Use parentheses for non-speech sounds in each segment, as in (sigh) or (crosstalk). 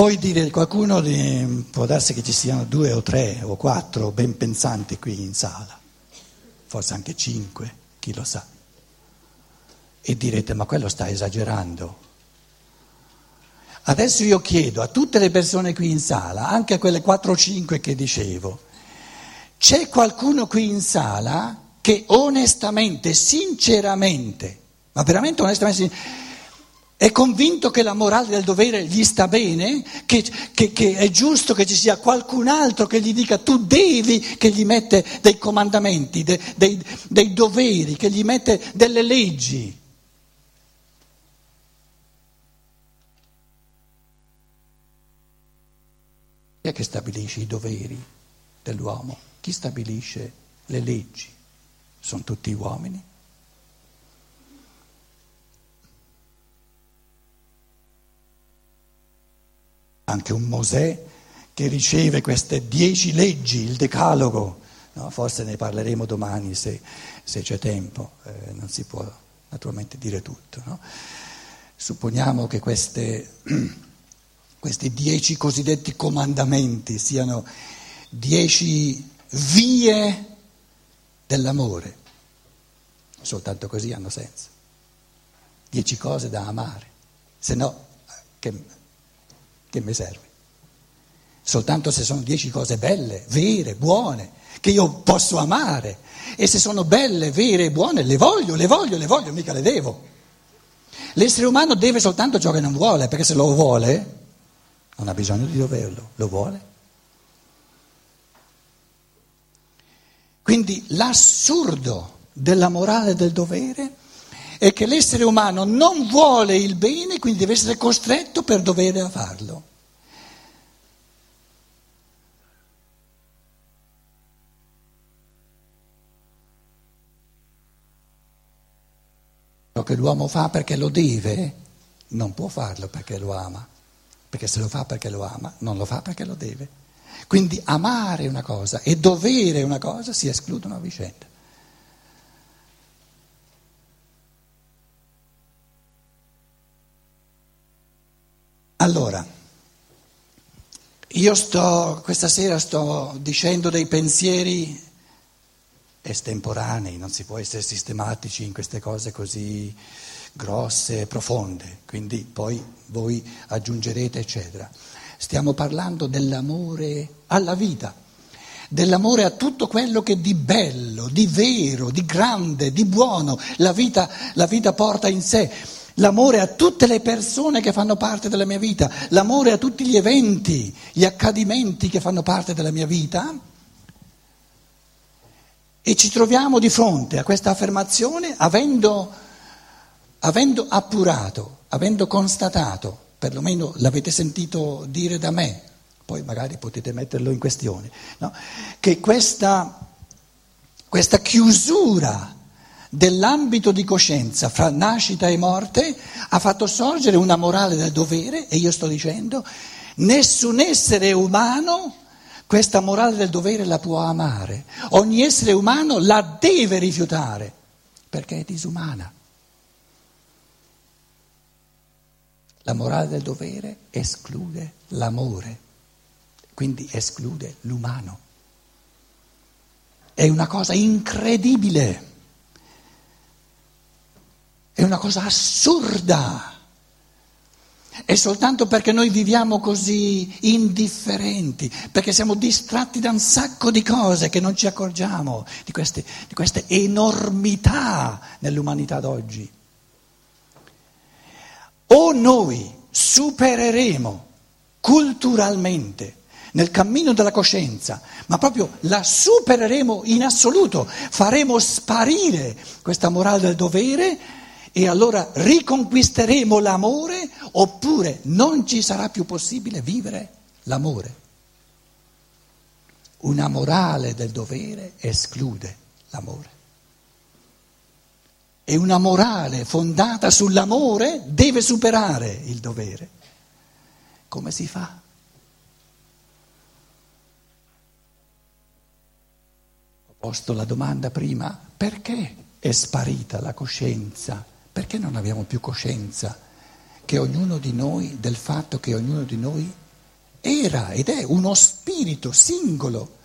Puoi dire qualcuno, di, può darsi che ci siano due o tre o quattro ben pensanti qui in sala, forse anche cinque, chi lo sa. E direte, ma quello sta esagerando. Adesso io chiedo a tutte le persone qui in sala, anche a quelle 4 o 5 che dicevo, c'è qualcuno qui in sala che onestamente, sinceramente, ma veramente onestamente, è convinto che la morale del dovere gli sta bene, che, che, che è giusto che ci sia qualcun altro che gli dica tu devi, che gli mette dei comandamenti, dei, dei, dei doveri, che gli mette delle leggi. Chi è che stabilisce i doveri dell'uomo? Chi stabilisce le leggi? Sono tutti uomini. Anche un Mosè che riceve queste dieci leggi, il decalogo, no, forse ne parleremo domani se, se c'è tempo, eh, non si può naturalmente dire tutto. No? Supponiamo che queste (clears throat) questi dieci cosiddetti comandamenti siano dieci vie dell'amore. Soltanto così hanno senso. Dieci cose da amare, se no che, che mi serve? Soltanto se sono dieci cose belle, vere, buone, che io posso amare. E se sono belle, vere e buone, le voglio, le voglio, le voglio, mica le devo. L'essere umano deve soltanto ciò che non vuole, perché se lo vuole non ha bisogno di doverlo, lo vuole. Quindi l'assurdo della morale del dovere è che l'essere umano non vuole il bene, quindi deve essere costretto per dovere a farlo. Ciò che l'uomo fa perché lo deve, non può farlo perché lo ama perché se lo fa perché lo ama, non lo fa perché lo deve. Quindi amare una cosa e dovere una cosa si escludono a vicenda. Allora, io sto, questa sera sto dicendo dei pensieri estemporanei, non si può essere sistematici in queste cose così grosse, profonde, quindi poi voi aggiungerete, eccetera. Stiamo parlando dell'amore alla vita, dell'amore a tutto quello che di bello, di vero, di grande, di buono la vita, la vita porta in sé. L'amore a tutte le persone che fanno parte della mia vita, l'amore a tutti gli eventi, gli accadimenti che fanno parte della mia vita. E ci troviamo di fronte a questa affermazione avendo avendo appurato, avendo constatato, perlomeno l'avete sentito dire da me, poi magari potete metterlo in questione, no? che questa, questa chiusura dell'ambito di coscienza fra nascita e morte ha fatto sorgere una morale del dovere e io sto dicendo nessun essere umano questa morale del dovere la può amare, ogni essere umano la deve rifiutare perché è disumana. La morale del dovere esclude l'amore, quindi esclude l'umano. È una cosa incredibile, è una cosa assurda. È soltanto perché noi viviamo così indifferenti, perché siamo distratti da un sacco di cose che non ci accorgiamo di queste, di queste enormità nell'umanità d'oggi. O noi supereremo culturalmente nel cammino della coscienza, ma proprio la supereremo in assoluto, faremo sparire questa morale del dovere e allora riconquisteremo l'amore oppure non ci sarà più possibile vivere l'amore. Una morale del dovere esclude l'amore. E una morale fondata sull'amore deve superare il dovere. Come si fa? Ho posto la domanda prima, perché è sparita la coscienza? Perché non abbiamo più coscienza che ognuno di noi, del fatto che ognuno di noi era ed è uno spirito singolo,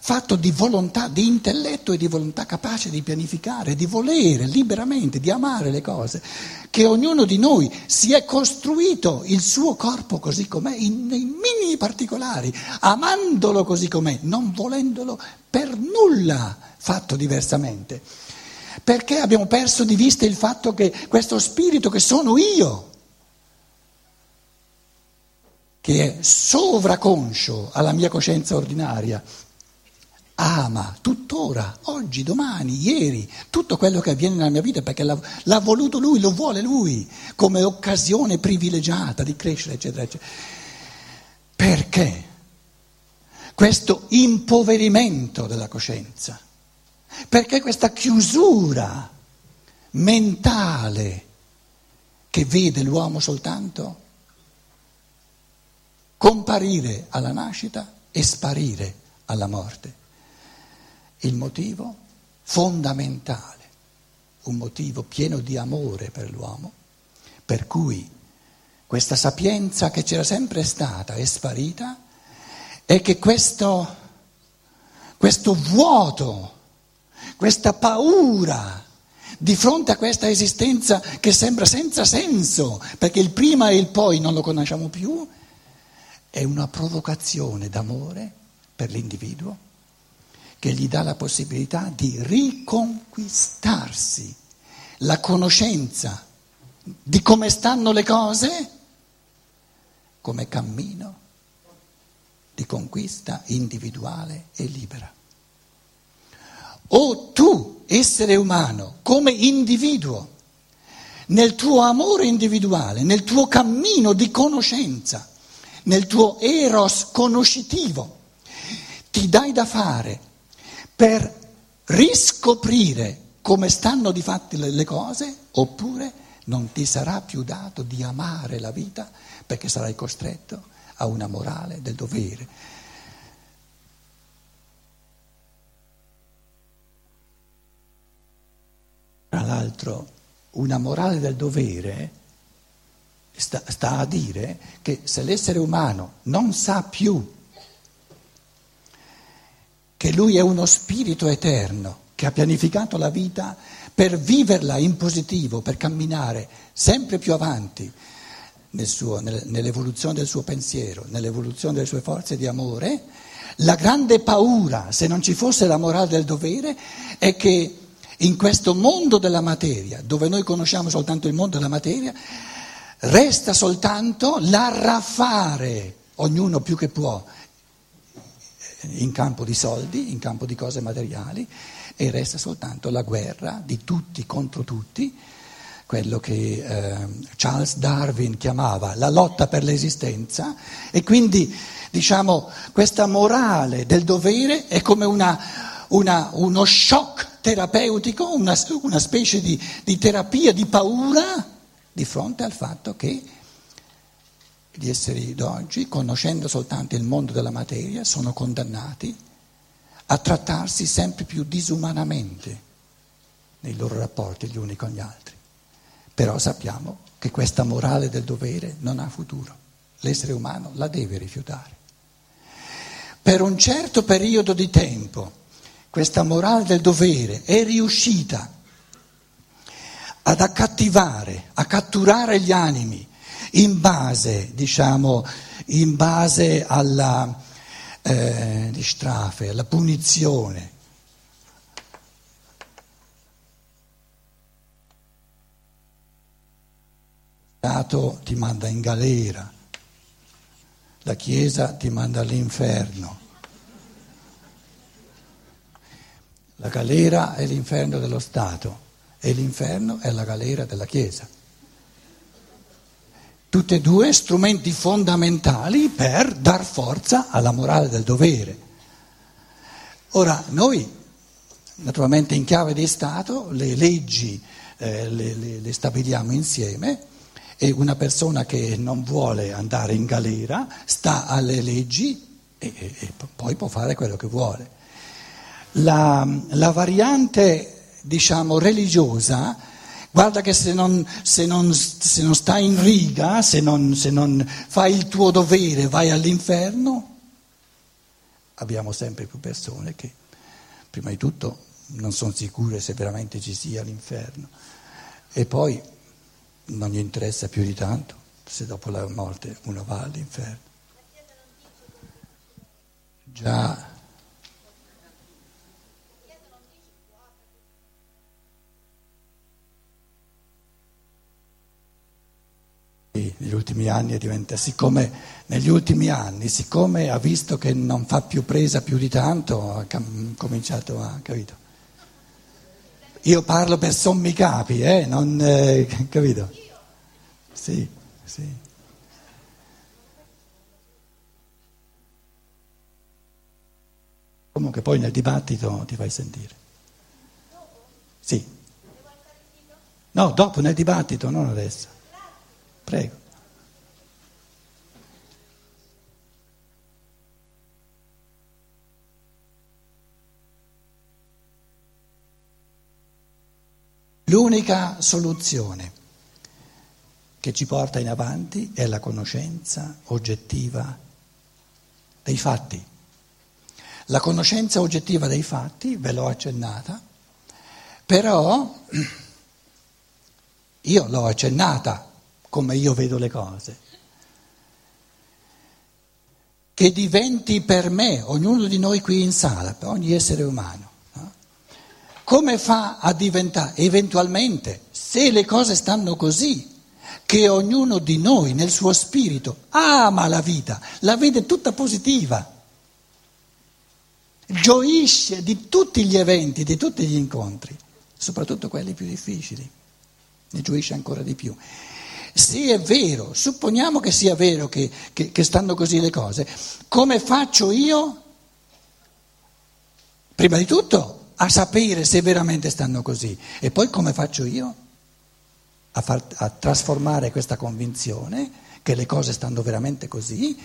fatto di volontà, di intelletto e di volontà capace di pianificare, di volere liberamente, di amare le cose, che ognuno di noi si è costruito il suo corpo così com'è, in, nei minimi particolari, amandolo così com'è, non volendolo per nulla fatto diversamente. Perché abbiamo perso di vista il fatto che questo spirito che sono io, che è sovraconscio alla mia coscienza ordinaria, ama tuttora, oggi, domani, ieri, tutto quello che avviene nella mia vita perché l'ha, l'ha, voluto lui, lo vuole lui, come occasione privilegiata di crescere, eccetera, eccetera. Perché questo impoverimento della coscienza? Perché questa chiusura mentale che vede l'uomo soltanto comparire alla nascita e sparire alla morte. Il motivo fondamentale, un motivo pieno di amore per l'uomo, per cui questa sapienza che c'era sempre stata è sparita, è che questo, questo vuoto questa paura di fronte a questa esistenza che sembra senza senso, perché il prima e il poi non lo conosciamo più, è una provocazione d'amore per l'individuo che gli dà la possibilità di riconquistarsi la conoscenza di come stanno le cose come cammino di conquista individuale e libera. O tu, essere umano, come individuo, nel tuo amore individuale, nel tuo cammino di conoscenza, nel tuo eros conoscitivo, ti dai da fare per riscoprire come stanno di fatti le cose, oppure non ti sarà più dato di amare la vita perché sarai costretto a una morale del dovere l'altro, una morale del dovere sta, sta a dire che se l'essere umano non sa più che lui è uno spirito eterno che ha pianificato la vita per viverla in positivo, per camminare sempre più avanti nel suo, nell'evoluzione del suo pensiero, nell'evoluzione delle sue forze di amore, la grande paura, se non ci fosse la morale del dovere, è che in questo mondo della materia, dove noi conosciamo soltanto il mondo della materia, resta soltanto l'arraffare, ognuno più che può, in campo di soldi, in campo di cose materiali, e resta soltanto la guerra di tutti contro tutti, quello che eh, Charles Darwin chiamava la lotta per l'esistenza, e quindi diciamo questa morale del dovere è come una, una, uno shock terapeutico, una, una specie di, di terapia di paura di fronte al fatto che gli esseri d'oggi, conoscendo soltanto il mondo della materia, sono condannati a trattarsi sempre più disumanamente nei loro rapporti gli uni con gli altri. Però sappiamo che questa morale del dovere non ha futuro. L'essere umano la deve rifiutare. Per un certo periodo di tempo questa morale del dovere è riuscita ad accattivare, a catturare gli animi in base, diciamo, in base alla eh, strafe, alla punizione. Lo Stato ti manda in galera, la Chiesa ti manda all'inferno. La galera è l'inferno dello Stato e l'inferno è la galera della Chiesa. Tutte e due strumenti fondamentali per dar forza alla morale del dovere. Ora, noi, naturalmente in chiave di Stato, le leggi eh, le, le, le stabiliamo insieme e una persona che non vuole andare in galera sta alle leggi e, e, e poi può fare quello che vuole. La, la variante, diciamo, religiosa Guarda che se non, se non, se non stai in riga, se non, se non fai il tuo dovere, vai all'inferno, abbiamo sempre più persone che, prima di tutto, non sono sicure se veramente ci sia l'inferno e poi non gli interessa più di tanto se dopo la morte uno va all'inferno. Già. Negli ultimi anni è diventato, siccome negli ultimi anni, siccome ha visto che non fa più presa più di tanto, ha cominciato a, capito? Io parlo per sommi capi, eh, non, eh, (laughs) capito? Sì, sì. Comunque poi nel dibattito ti fai sentire. Sì. No, dopo nel dibattito, non adesso. Prego. L'unica soluzione che ci porta in avanti è la conoscenza oggettiva dei fatti. La conoscenza oggettiva dei fatti, ve l'ho accennata, però (clears throat) io l'ho accennata come io vedo le cose. Che diventi per me, ognuno di noi qui in sala, per ogni essere umano, no? Come fa a diventare eventualmente, se le cose stanno così, che ognuno di noi nel suo spirito ama la vita, la vede tutta positiva gioisce di tutti gli eventi, di tutti gli incontri, soprattutto quelli più difficili, ne gioisce ancora di più. Se è vero, supponiamo che sia vero che, che, che stanno così le cose, come faccio io, prima di tutto, a sapere se veramente stanno così. E poi come faccio io a, far, a trasformare questa convinzione che le cose stanno veramente così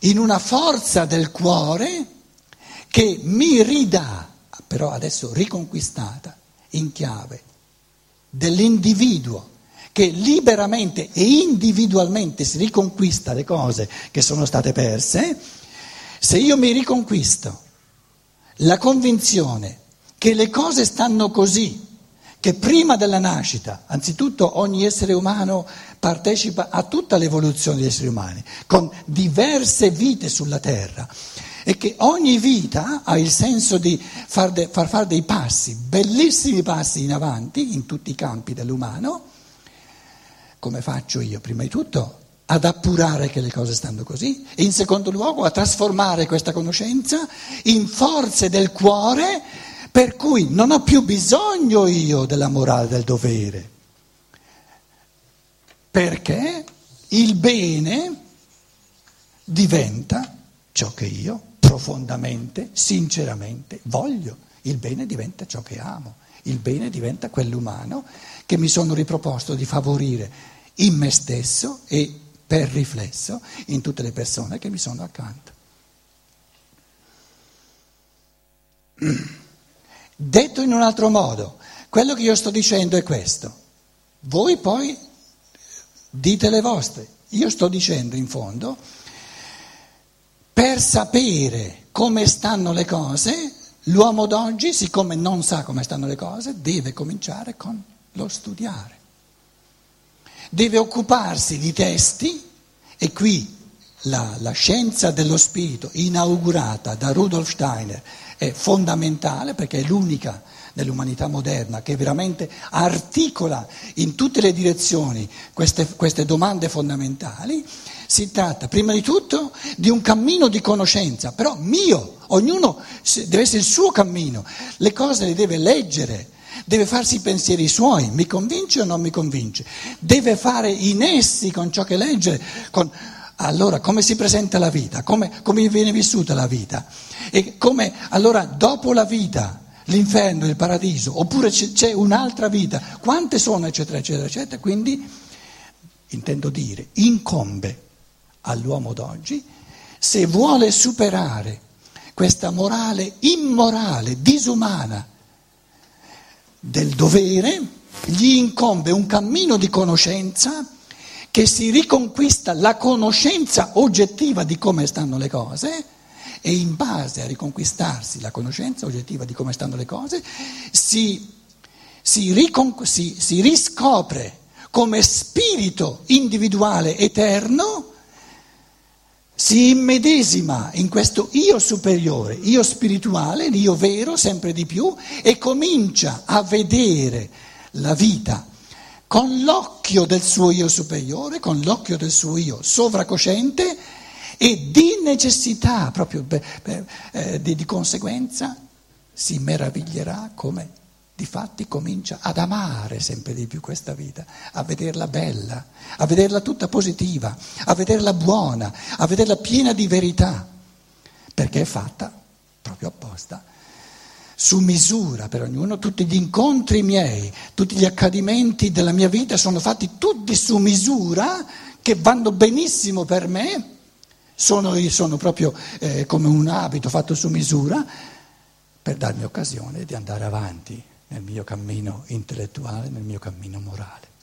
in una forza del cuore che mi ridà, però adesso riconquistata, in chiave dell'individuo che liberamente e individualmente si riconquista le cose che sono state perse, se io mi riconquisto la convinzione che le cose stanno così, che prima della nascita, anzitutto ogni essere umano partecipa a tutta l'evoluzione degli esseri umani, con diverse vite sulla Terra, e che ogni vita ha il senso di far, de, far fare dei passi, bellissimi passi in avanti in tutti i campi dell'umano, come faccio io? Prima di tutto ad appurare che le cose stanno così e in secondo luogo a trasformare questa conoscenza in forze del cuore per cui non ho più bisogno io della morale del dovere, perché il bene diventa ciò che io profondamente, sinceramente voglio. Il bene diventa ciò che amo, il bene diventa quell'umano che mi sono riproposto di favorire in me stesso e per riflesso in tutte le persone che mi sono accanto. (clears throat) Detto in un altro modo, quello che io sto dicendo è questo. Voi poi dite le vostre. Io sto dicendo in fondo per sapere come stanno le cose, l'uomo d'oggi, siccome non sa come stanno le cose, deve cominciare con lo studiare. Deve occuparsi di testi e qui la, la scienza dello spirito inaugurata da Rudolf Steiner è fondamentale perché è l'unica nell'umanità moderna che veramente articola in tutte le direzioni queste, queste domande fondamentali. Si tratta prima di tutto di un cammino di conoscenza, però mio, ognuno deve essere il suo cammino, le cose le deve leggere, deve farsi i pensieri suoi, mi convince o non mi convince, deve fare i nessi con ciò che legge, con... allora come si presenta la vita, come, come viene vissuta la vita? E come allora dopo la vita l'inferno, il paradiso, oppure c'è un'altra vita, quante sono, eccetera, eccetera, eccetera. Quindi, intendo dire, incombe all'uomo d'oggi, se vuole superare questa morale immorale, disumana del dovere, gli incombe un cammino di conoscenza che si riconquista la conoscenza oggettiva di come stanno le cose e in base a riconquistarsi la conoscenza oggettiva di come stanno le cose si, si, ricon- si, si riscopre come spirito individuale eterno, si immedesima in questo io superiore, io spirituale, l'io vero sempre di più e comincia a vedere la vita con l'occhio del suo io superiore, con l'occhio del suo io sovracosciente e di necessità, proprio per, per, eh, di, di conseguenza, si meraviglierà come difatti comincia ad amare sempre di più questa vita, a vederla bella, a vederla tutta positiva, a vederla buona, a vederla piena di verità, perché è fatta proprio apposta, su misura per ognuno, tutti gli incontri miei, tutti gli accadimenti della mia vita sono fatti tutti su misura, che vanno benissimo per me, sono, sono proprio eh, come un abito fatto su misura, per darmi occasione di andare avanti nel mio cammino intellettuale, nel mio cammino morale.